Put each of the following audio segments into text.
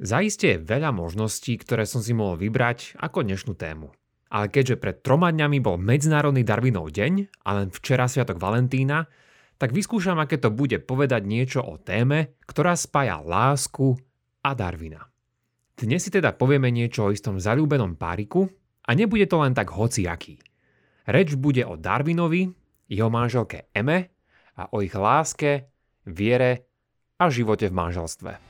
Zaiste je veľa možností, ktoré som si mohol vybrať ako dnešnú tému. Ale keďže pred troma dňami bol Medzinárodný Darwinov deň a len včera Sviatok Valentína, tak vyskúšam, aké to bude povedať niečo o téme, ktorá spája lásku a Darwina. Dnes si teda povieme niečo o istom zalúbenom páriku a nebude to len tak hociaký. Reč bude o Darwinovi, jeho manželke Eme a o ich láske, viere a živote v manželstve.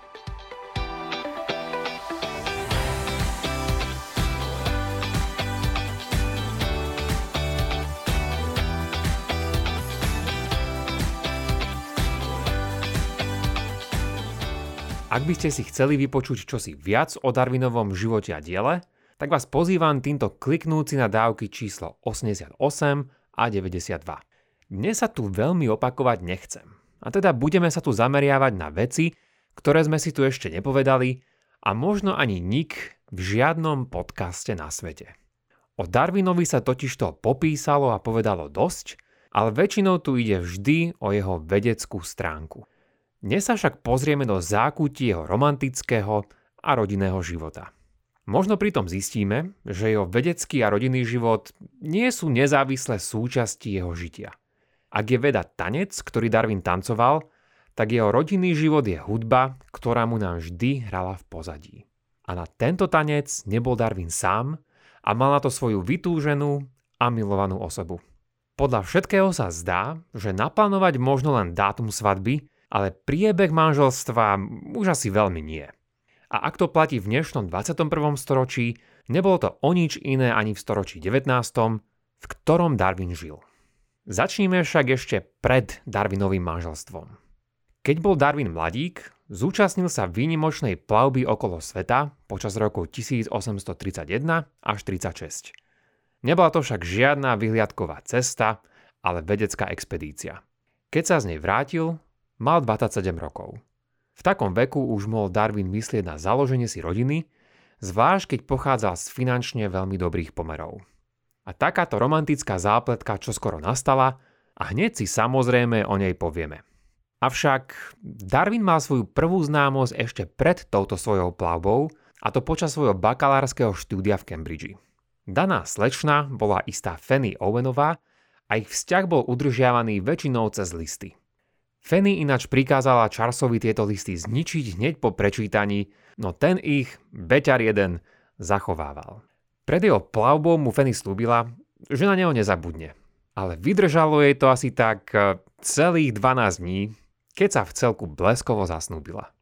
Ak by ste si chceli vypočuť čosi viac o Darwinovom živote a diele, tak vás pozývam týmto kliknúci na dávky číslo 88 a 92. Dnes sa tu veľmi opakovať nechcem. A teda budeme sa tu zameriavať na veci, ktoré sme si tu ešte nepovedali a možno ani nik v žiadnom podcaste na svete. O Darwinovi sa totiž to popísalo a povedalo dosť, ale väčšinou tu ide vždy o jeho vedeckú stránku. Dnes sa však pozrieme do zákutí jeho romantického a rodinného života. Možno pritom zistíme, že jeho vedecký a rodinný život nie sú nezávislé súčasti jeho žitia. Ak je veda tanec, ktorý Darwin tancoval, tak jeho rodinný život je hudba, ktorá mu nám vždy hrala v pozadí. A na tento tanec nebol Darwin sám a mal na to svoju vytúženú a milovanú osobu. Podľa všetkého sa zdá, že naplánovať možno len dátum svadby ale priebeh manželstva už asi veľmi nie. A ak to platí v dnešnom 21. storočí, nebolo to o nič iné ani v storočí 19., v ktorom Darwin žil. Začníme však ešte pred Darwinovým manželstvom. Keď bol Darwin mladík, zúčastnil sa výnimočnej plavby okolo sveta počas rokov 1831 až 36. Nebola to však žiadna vyhliadková cesta, ale vedecká expedícia. Keď sa z nej vrátil, Mal 27 rokov. V takom veku už mohol Darwin myslieť na založenie si rodiny, zvlášť keď pochádzal z finančne veľmi dobrých pomerov. A takáto romantická zápletka čoskoro nastala a hneď si samozrejme o nej povieme. Avšak Darwin mal svoju prvú známosť ešte pred touto svojou plavbou, a to počas svojho bakalárskeho štúdia v Cambridge. Daná slečna bola istá Fanny Owenová a ich vzťah bol udržiavaný väčšinou cez listy. Fanny ináč prikázala Charlesovi tieto listy zničiť hneď po prečítaní, no ten ich, beťar jeden, zachovával. Pred jeho plavbou mu Fanny slúbila, že na neho nezabudne. Ale vydržalo jej to asi tak e, celých 12 dní, keď sa v celku bleskovo zasnúbila.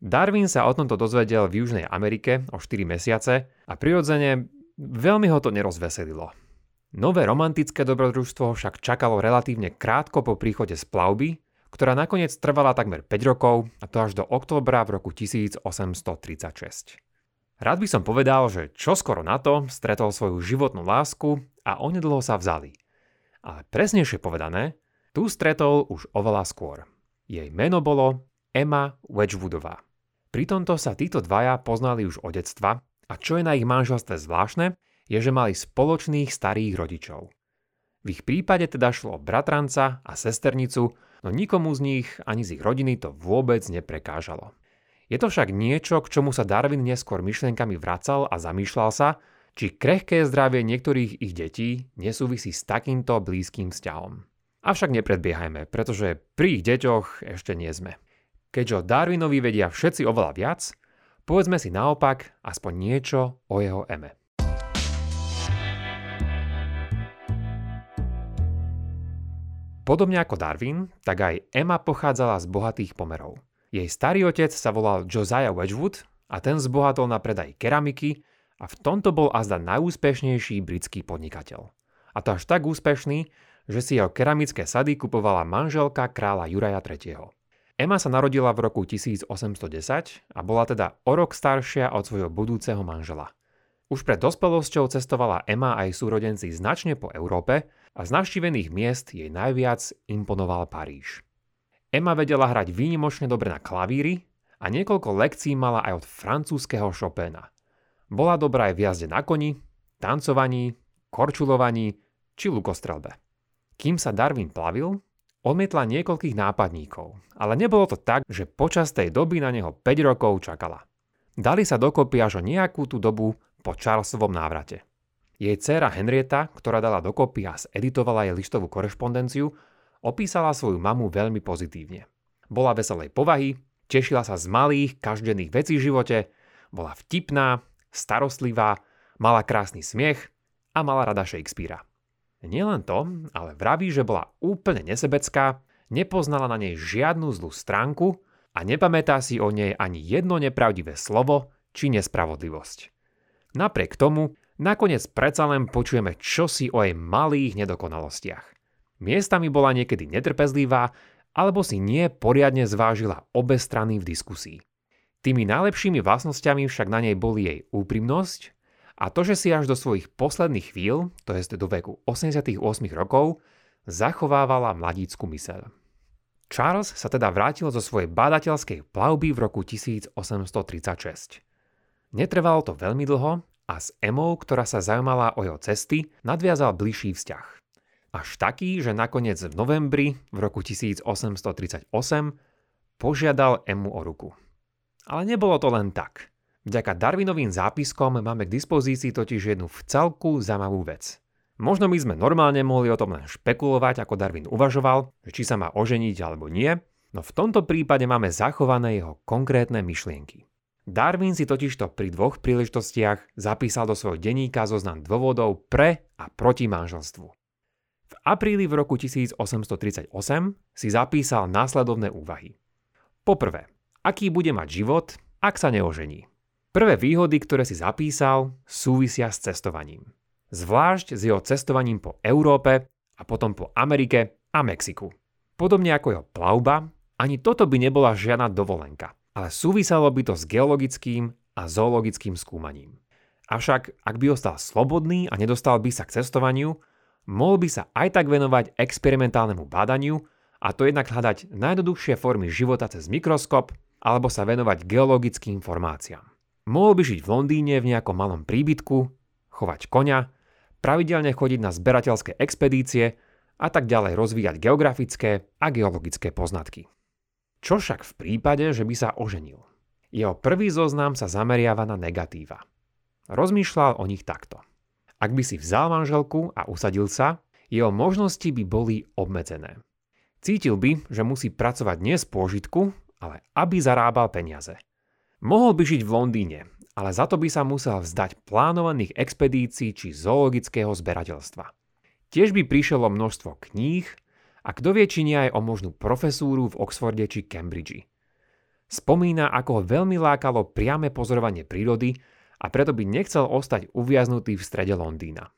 Darwin sa o tomto dozvedel v Južnej Amerike o 4 mesiace a prirodzene veľmi ho to nerozveselilo. Nové romantické dobrodružstvo však čakalo relatívne krátko po príchode z plavby ktorá nakoniec trvala takmer 5 rokov a to až do októbra v roku 1836. Rád by som povedal, že čoskoro na to stretol svoju životnú lásku a onedlho sa vzali. Ale presnejšie povedané, tu stretol už oveľa skôr. Jej meno bolo Emma Wedgwoodová. Pri tomto sa títo dvaja poznali už od detstva a čo je na ich manželstve zvláštne, je, že mali spoločných starých rodičov. V ich prípade teda šlo bratranca a sesternicu, no nikomu z nich ani z ich rodiny to vôbec neprekážalo. Je to však niečo, k čomu sa Darwin neskôr myšlienkami vracal a zamýšľal sa, či krehké zdravie niektorých ich detí nesúvisí s takýmto blízkym vzťahom. Avšak nepredbiehajme, pretože pri ich deťoch ešte nie sme. Keďže o Darwinovi vedia všetci oveľa viac, povedzme si naopak aspoň niečo o jeho eme. Podobne ako Darwin, tak aj Emma pochádzala z bohatých pomerov. Jej starý otec sa volal Josiah Wedgwood a ten zbohatol na predaj keramiky a v tomto bol azda najúspešnejší britský podnikateľ. A to až tak úspešný, že si jeho keramické sady kupovala manželka kráľa Juraja III. Emma sa narodila v roku 1810 a bola teda o rok staršia od svojho budúceho manžela. Už pred dospelosťou cestovala Emma aj súrodenci značne po Európe a z navštívených miest jej najviac imponoval Paríž. Emma vedela hrať výnimočne dobre na klavíri a niekoľko lekcií mala aj od francúzského Chopina. Bola dobrá aj v jazde na koni, tancovaní, korčulovaní či lukostrelbe. Kým sa Darwin plavil, odmietla niekoľkých nápadníkov, ale nebolo to tak, že počas tej doby na neho 5 rokov čakala. Dali sa dokopy až o nejakú tú dobu po Charlesovom návrate. Jej dcéra Henrieta, ktorá dala dokopy a editovala jej listovú korešpondenciu, opísala svoju mamu veľmi pozitívne. Bola veselej povahy, tešila sa z malých, každených vecí v živote, bola vtipná, starostlivá, mala krásny smiech a mala rada Shakespearea. Nielen to, ale vraví, že bola úplne nesebecká, nepoznala na nej žiadnu zlú stránku a nepamätá si o nej ani jedno nepravdivé slovo či nespravodlivosť. Napriek tomu nakoniec predsa len počujeme čosi o jej malých nedokonalostiach. Miestami bola niekedy netrpezlivá, alebo si nie poriadne zvážila obe strany v diskusii. Tými najlepšími vlastnosťami však na nej boli jej úprimnosť a to, že si až do svojich posledných chvíľ, to je do veku 88 rokov, zachovávala mladícku myseľ. Charles sa teda vrátil zo svojej bádateľskej plavby v roku 1836. Netrvalo to veľmi dlho a s Emou, ktorá sa zaujímala o jeho cesty, nadviazal bližší vzťah. Až taký, že nakoniec v novembri v roku 1838 požiadal Emu o ruku. Ale nebolo to len tak. Vďaka Darwinovým zápiskom máme k dispozícii totiž jednu v celku zaujímavú vec. Možno my sme normálne mohli o tom len špekulovať, ako Darwin uvažoval, či sa má oženiť alebo nie, no v tomto prípade máme zachované jeho konkrétne myšlienky. Darwin si totižto pri dvoch príležitostiach zapísal do svojho denníka zoznam dôvodov pre a proti manželstvu. V apríli v roku 1838 si zapísal následovné úvahy. Poprvé, aký bude mať život, ak sa neožení. Prvé výhody, ktoré si zapísal, súvisia s cestovaním. Zvlášť s jeho cestovaním po Európe a potom po Amerike a Mexiku. Podobne ako jeho plavba, ani toto by nebola žiadna dovolenka ale súviselo by to s geologickým a zoologickým skúmaním. Avšak, ak by ostal slobodný a nedostal by sa k cestovaniu, mohol by sa aj tak venovať experimentálnemu bádaniu a to jednak hľadať najjednoduchšie formy života cez mikroskop alebo sa venovať geologickým formáciám. Mohol by žiť v Londýne v nejakom malom príbytku, chovať koňa, pravidelne chodiť na zberateľské expedície a tak ďalej rozvíjať geografické a geologické poznatky. Čo však v prípade, že by sa oženil? Jeho prvý zoznam sa zameriava na negatíva. Rozmýšľal o nich takto. Ak by si vzal manželku a usadil sa, jeho možnosti by boli obmedzené. Cítil by, že musí pracovať nie z pôžitku, ale aby zarábal peniaze. Mohol by žiť v Londýne, ale za to by sa musel vzdať plánovaných expedícií či zoologického zberateľstva. Tiež by prišlo množstvo kníh, a kto vie, či nie aj o možnú profesúru v Oxforde či Cambridge. Spomína, ako ho veľmi lákalo priame pozorovanie prírody a preto by nechcel ostať uviaznutý v strede Londýna.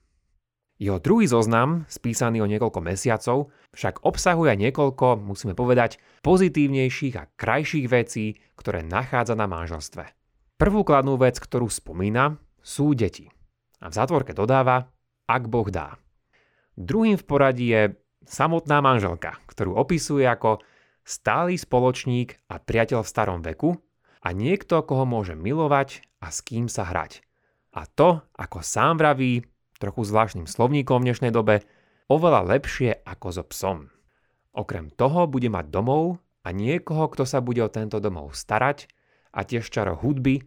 Jeho druhý zoznam, spísaný o niekoľko mesiacov, však obsahuje niekoľko, musíme povedať, pozitívnejších a krajších vecí, ktoré nachádza na manželstve. Prvú kladnú vec, ktorú spomína, sú deti. A v zátvorke dodáva, ak Boh dá. Druhým v poradí je samotná manželka, ktorú opisuje ako stály spoločník a priateľ v starom veku a niekto, koho môže milovať a s kým sa hrať. A to, ako sám vraví, trochu zvláštnym slovníkom v dnešnej dobe, oveľa lepšie ako so psom. Okrem toho bude mať domov a niekoho, kto sa bude o tento domov starať a tiež čaro hudby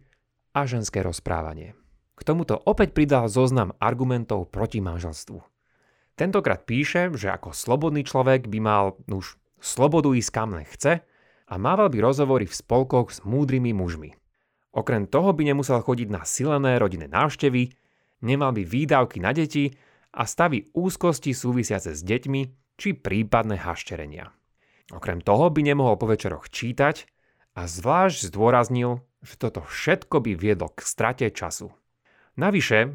a ženské rozprávanie. K tomuto opäť pridal zoznam argumentov proti manželstvu. Tentokrát píše, že ako slobodný človek by mal už slobodu ísť kam len chce a mával by rozhovory v spolkoch s múdrymi mužmi. Okrem toho by nemusel chodiť na silené rodinné návštevy, nemal by výdavky na deti a stavy úzkosti súvisiace s deťmi či prípadné hašterenia. Okrem toho by nemohol po večeroch čítať a zvlášť zdôraznil, že toto všetko by viedlo k strate času. Navyše,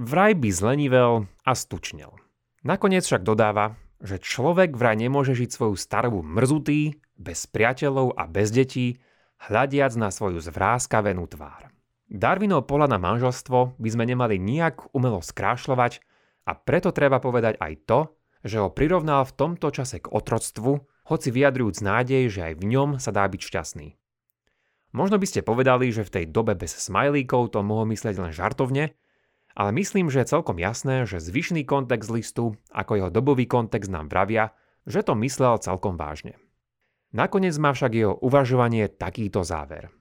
vraj by zlenivel a stučnel. Nakoniec však dodáva, že človek vraj nemôže žiť svoju starobu mrzutý, bez priateľov a bez detí, hľadiac na svoju zvráskavenú tvár. Darwinov pohľad na manželstvo by sme nemali nijak umelo skrášľovať a preto treba povedať aj to, že ho prirovnal v tomto čase k otroctvu, hoci vyjadrujúc nádej, že aj v ňom sa dá byť šťastný. Možno by ste povedali, že v tej dobe bez smajlíkov to mohol myslieť len žartovne, ale myslím, že je celkom jasné, že zvyšný kontext listu, ako jeho dobový kontext nám vravia, že to myslel celkom vážne. Nakoniec má však jeho uvažovanie takýto záver.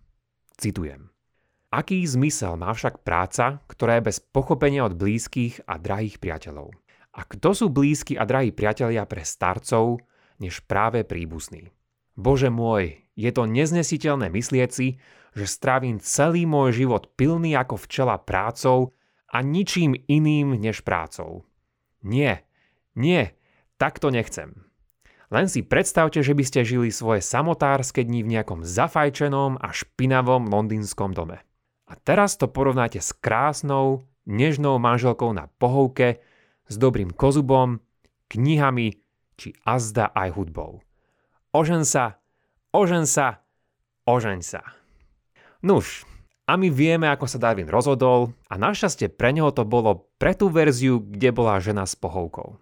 Citujem. Aký zmysel má však práca, ktorá je bez pochopenia od blízkych a drahých priateľov? A kto sú blízki a drahí priatelia pre starcov, než práve príbuzní? Bože môj, je to neznesiteľné myslieť že strávim celý môj život pilný ako včela prácou a ničím iným než prácou. Nie, nie, tak to nechcem. Len si predstavte, že by ste žili svoje samotárske dni v nejakom zafajčenom a špinavom londýnskom dome. A teraz to porovnáte s krásnou, nežnou manželkou na pohovke, s dobrým kozubom, knihami či azda aj hudbou. Ožen sa, ožen sa, ožeň sa. Nuž, a my vieme, ako sa Darwin rozhodol a našťastie pre neho to bolo pre tú verziu, kde bola žena s pohovkou.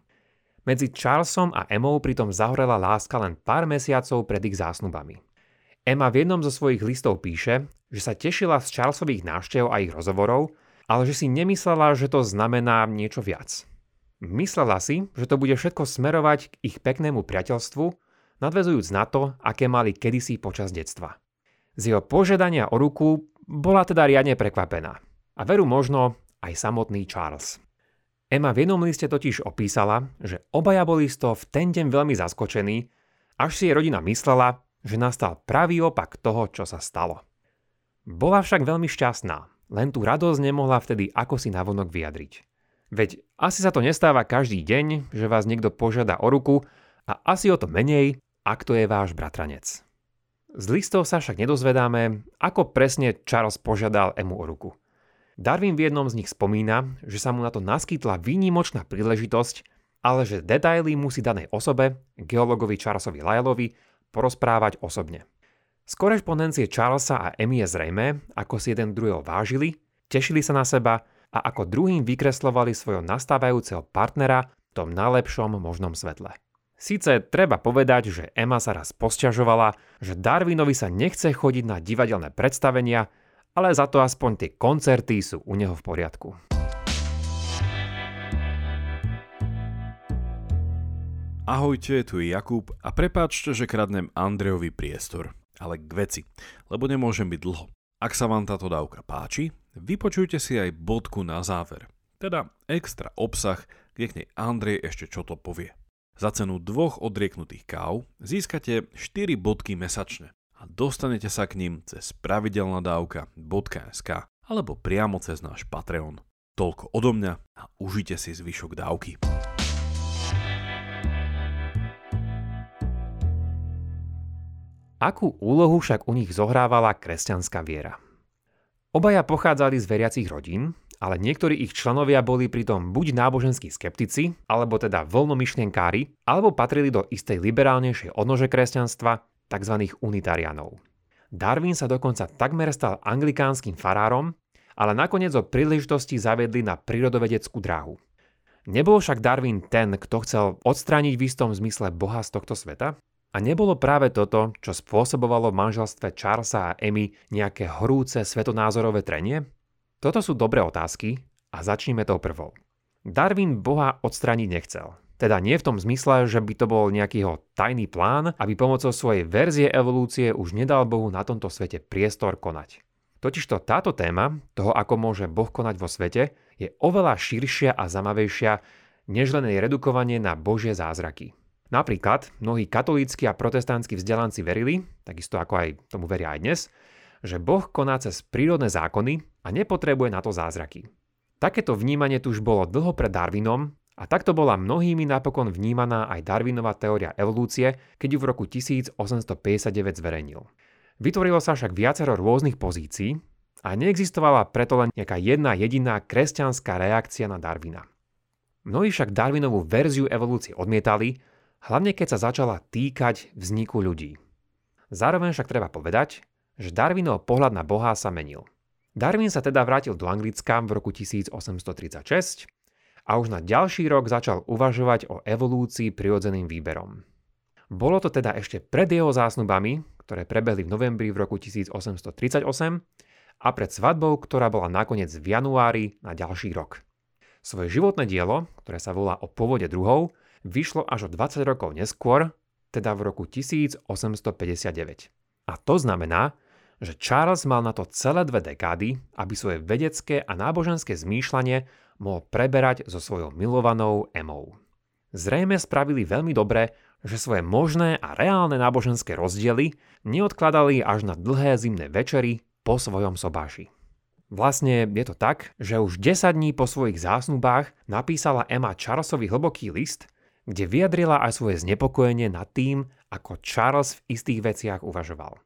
Medzi Charlesom a Emou pritom zahorela láska len pár mesiacov pred ich zásnubami. Emma v jednom zo svojich listov píše, že sa tešila z Charlesových návštev a ich rozhovorov, ale že si nemyslela, že to znamená niečo viac. Myslela si, že to bude všetko smerovať k ich peknému priateľstvu, nadvezujúc na to, aké mali kedysi počas detstva. Z jeho požiadania o ruku bola teda riadne prekvapená. A veru možno aj samotný Charles. Emma v jednom liste totiž opísala, že obaja boli z toho v ten deň veľmi zaskočení, až si jej rodina myslela, že nastal pravý opak toho, čo sa stalo. Bola však veľmi šťastná, len tú radosť nemohla vtedy ako si navonok vyjadriť. Veď asi sa to nestáva každý deň, že vás niekto požiada o ruku a asi o to menej, ak to je váš bratranec. Z listov sa však nedozvedáme, ako presne Charles požiadal Emu o ruku. Darwin v jednom z nich spomína, že sa mu na to naskytla výnimočná príležitosť, ale že detaily musí danej osobe, geologovi Charlesovi Lyellovi, porozprávať osobne. Z korešpondencie Charlesa a Emmy je zrejme, ako si jeden druhého vážili, tešili sa na seba a ako druhým vykreslovali svojho nastávajúceho partnera v tom najlepšom možnom svetle. Sice treba povedať, že Emma sa raz posťažovala, že Darwinovi sa nechce chodiť na divadelné predstavenia, ale za to aspoň tie koncerty sú u neho v poriadku. Ahojte, tu je Jakub a prepáčte, že kradnem Andrejovi priestor, ale k veci, lebo nemôžem byť dlho. Ak sa vám táto dávka páči, vypočujte si aj bodku na záver, teda extra obsah, kde k nej Andrej ešte čo to povie. Za cenu dvoch odrieknutých káv získate 4 bodky mesačne a dostanete sa k ním cez pravidelnadavka.sk alebo priamo cez náš Patreon. Toľko odo mňa a užite si zvyšok dávky. Akú úlohu však u nich zohrávala kresťanská viera? Obaja pochádzali z veriacich rodín, ale niektorí ich členovia boli pritom buď náboženskí skeptici, alebo teda voľnomyšlienkári, alebo patrili do istej liberálnejšej odnože kresťanstva, tzv. unitarianov. Darwin sa dokonca takmer stal anglikánskym farárom, ale nakoniec o príležitosti zavedli na prírodovedeckú dráhu. Nebol však Darwin ten, kto chcel odstrániť v istom zmysle Boha z tohto sveta? A nebolo práve toto, čo spôsobovalo v manželstve Charlesa a Emmy nejaké horúce svetonázorové trenie? Toto sú dobré otázky a začneme tou prvou. Darwin Boha odstrániť nechcel. Teda nie v tom zmysle, že by to bol nejaký jeho tajný plán, aby pomocou svojej verzie evolúcie už nedal Bohu na tomto svete priestor konať. Totižto táto téma, toho ako môže Boh konať vo svete, je oveľa širšia a zamavejšia, než len jej redukovanie na Božie zázraky. Napríklad mnohí katolícky a protestantskí vzdelanci verili, takisto ako aj tomu veria aj dnes, že Boh koná cez prírodné zákony a nepotrebuje na to zázraky. Takéto vnímanie tu už bolo dlho pred Darwinom a takto bola mnohými napokon vnímaná aj Darwinová teória evolúcie, keď ju v roku 1859 zverejnil. Vytvorilo sa však viacero rôznych pozícií a neexistovala preto len nejaká jedna jediná kresťanská reakcia na Darwina. Mnohí však Darwinovú verziu evolúcie odmietali, hlavne keď sa začala týkať vzniku ľudí. Zároveň však treba povedať, že Darwinov pohľad na Boha sa menil. Darwin sa teda vrátil do Anglicka v roku 1836 a už na ďalší rok začal uvažovať o evolúcii prirodzeným výberom. Bolo to teda ešte pred jeho zásnubami, ktoré prebehli v novembri v roku 1838 a pred svadbou, ktorá bola nakoniec v januári na ďalší rok. Svoje životné dielo, ktoré sa volá O povode druhov, vyšlo až o 20 rokov neskôr, teda v roku 1859. A to znamená, že Charles mal na to celé dve dekády, aby svoje vedecké a náboženské zmýšľanie mohol preberať so svojou milovanou Emou. Zrejme spravili veľmi dobre, že svoje možné a reálne náboženské rozdiely neodkladali až na dlhé zimné večery po svojom sobáši. Vlastne je to tak, že už 10 dní po svojich zásnubách napísala Emma Charlesovi hlboký list, kde vyjadrila aj svoje znepokojenie nad tým, ako Charles v istých veciach uvažoval.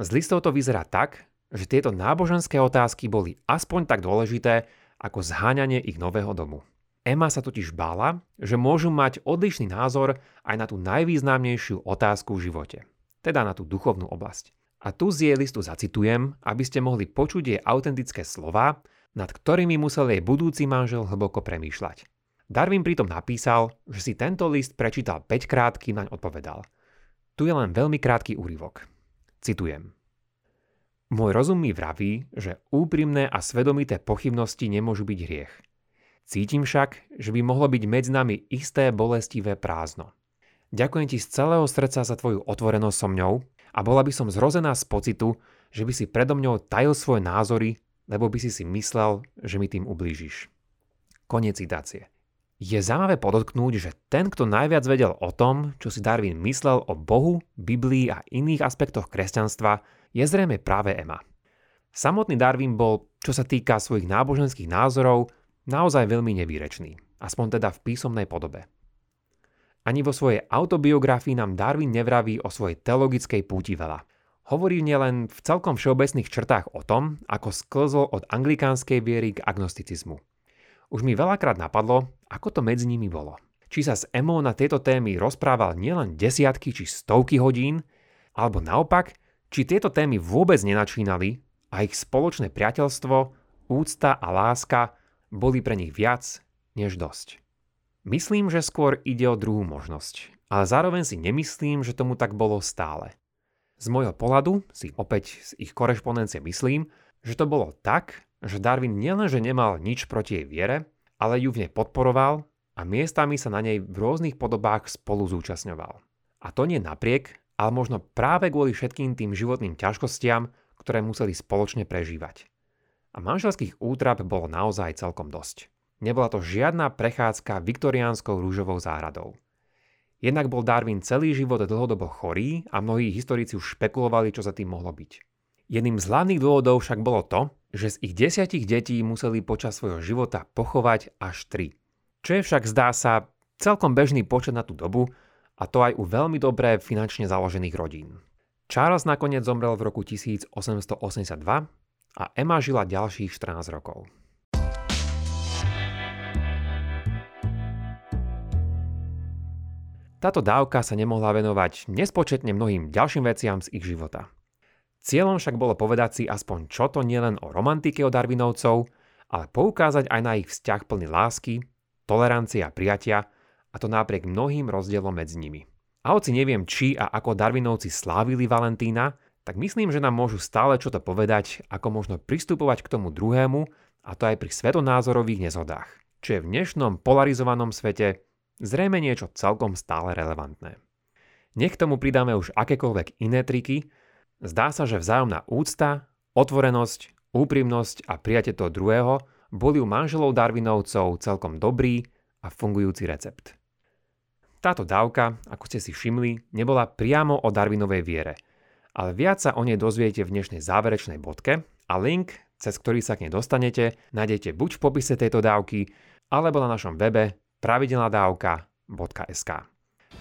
Z listov to vyzerá tak, že tieto náboženské otázky boli aspoň tak dôležité ako zháňanie ich nového domu. Emma sa totiž bála, že môžu mať odlišný názor aj na tú najvýznamnejšiu otázku v živote, teda na tú duchovnú oblasť. A tu z jej listu zacitujem, aby ste mohli počuť jej autentické slova, nad ktorými musel jej budúci manžel hlboko premýšľať. Darwin pritom napísal, že si tento list prečítal 5 krát, kým naň odpovedal. Tu je len veľmi krátky úryvok. Citujem. Môj rozum mi vraví, že úprimné a svedomité pochybnosti nemôžu byť hriech. Cítim však, že by mohlo byť medzi nami isté bolestivé prázdno. Ďakujem ti z celého srdca za tvoju otvorenosť so mňou a bola by som zrozená z pocitu, že by si predo mňou tajil svoje názory, lebo by si si myslel, že mi tým ublížiš. Koniec citácie. Je zaujímavé podotknúť, že ten, kto najviac vedel o tom, čo si Darwin myslel o Bohu, Biblii a iných aspektoch kresťanstva, je zrejme práve Emma. Samotný Darwin bol, čo sa týka svojich náboženských názorov, naozaj veľmi nevýrečný, aspoň teda v písomnej podobe. Ani vo svojej autobiografii nám Darwin nevraví o svojej teologickej púti veľa. Hovorí nielen v celkom všeobecných črtách o tom, ako sklzol od anglikánskej viery k agnosticizmu – už mi veľakrát napadlo, ako to medzi nimi bolo. Či sa s Emou na tieto témy rozprával nielen desiatky či stovky hodín, alebo naopak, či tieto témy vôbec nenačínali a ich spoločné priateľstvo, úcta a láska boli pre nich viac než dosť. Myslím, že skôr ide o druhú možnosť, ale zároveň si nemyslím, že tomu tak bolo stále. Z môjho pohľadu si opäť z ich korešpondencie myslím, že to bolo tak, že Darwin nielenže nemal nič proti jej viere, ale ju v nej podporoval a miestami sa na nej v rôznych podobách spolu zúčastňoval. A to nie napriek, ale možno práve kvôli všetkým tým životným ťažkostiam, ktoré museli spoločne prežívať. A manželských útrap bolo naozaj celkom dosť. Nebola to žiadna prechádzka viktoriánskou rúžovou záhradou. Jednak bol Darwin celý život dlhodobo chorý a mnohí historici už špekulovali, čo za tým mohlo byť. Jedným z hlavných dôvodov však bolo to, že z ich desiatich detí museli počas svojho života pochovať až tri. Čo je však zdá sa celkom bežný počet na tú dobu a to aj u veľmi dobré finančne založených rodín. Charles nakoniec zomrel v roku 1882 a Emma žila ďalších 14 rokov. Táto dávka sa nemohla venovať nespočetne mnohým ďalším veciam z ich života. Cieľom však bolo povedať si aspoň čo to nielen o romantike od Darwinovcov, ale poukázať aj na ich vzťah plný lásky, tolerancie a prijatia, a to napriek mnohým rozdielom medzi nimi. A hoci neviem, či a ako Darwinovci slávili Valentína, tak myslím, že nám môžu stále čo to povedať, ako možno pristupovať k tomu druhému, a to aj pri svetonázorových nezhodách, čo je v dnešnom polarizovanom svete zrejme niečo celkom stále relevantné. Nech tomu pridáme už akékoľvek iné triky, Zdá sa, že vzájomná úcta, otvorenosť, úprimnosť a prijatie toho druhého boli u manželov Darwinovcov celkom dobrý a fungujúci recept. Táto dávka, ako ste si všimli, nebola priamo o Darwinovej viere, ale viac sa o nej dozviete v dnešnej záverečnej bodke a link, cez ktorý sa k nej dostanete, nájdete buď v popise tejto dávky, alebo na našom webe pravidelnadavka.sk.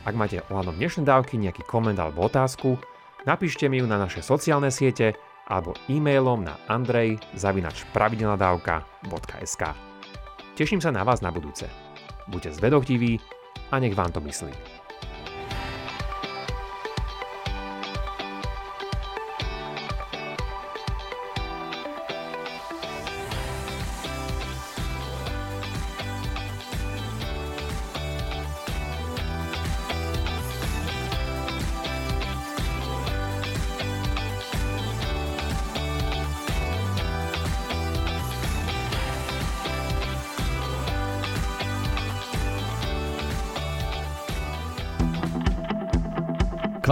Ak máte ohľadom dnešnej dávky nejaký koment alebo otázku, Napíšte mi ju na naše sociálne siete alebo e-mailom na andrej.pravidelnadavka.sk Teším sa na vás na budúce. Buďte zvedochtiví a nech vám to myslí.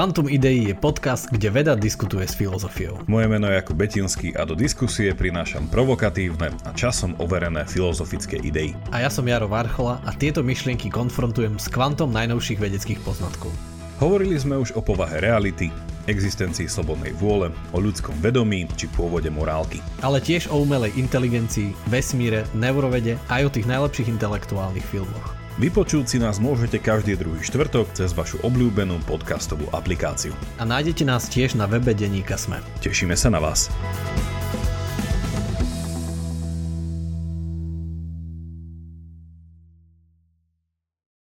Quantum Idei je podcast, kde veda diskutuje s filozofiou. Moje meno je Jakub Betinský a do diskusie prinášam provokatívne a časom overené filozofické idei. A ja som Jaro Varchola a tieto myšlienky konfrontujem s kvantom najnovších vedeckých poznatkov. Hovorili sme už o povahe reality, existencii slobodnej vôle, o ľudskom vedomí či pôvode morálky. Ale tiež o umelej inteligencii, vesmíre, neurovede aj o tých najlepších intelektuálnych filmoch. Vypočuť si nás môžete každý druhý štvrtok cez vašu obľúbenú podcastovú aplikáciu. A nájdete nás tiež na webe Deníka Sme. Tešíme sa na vás.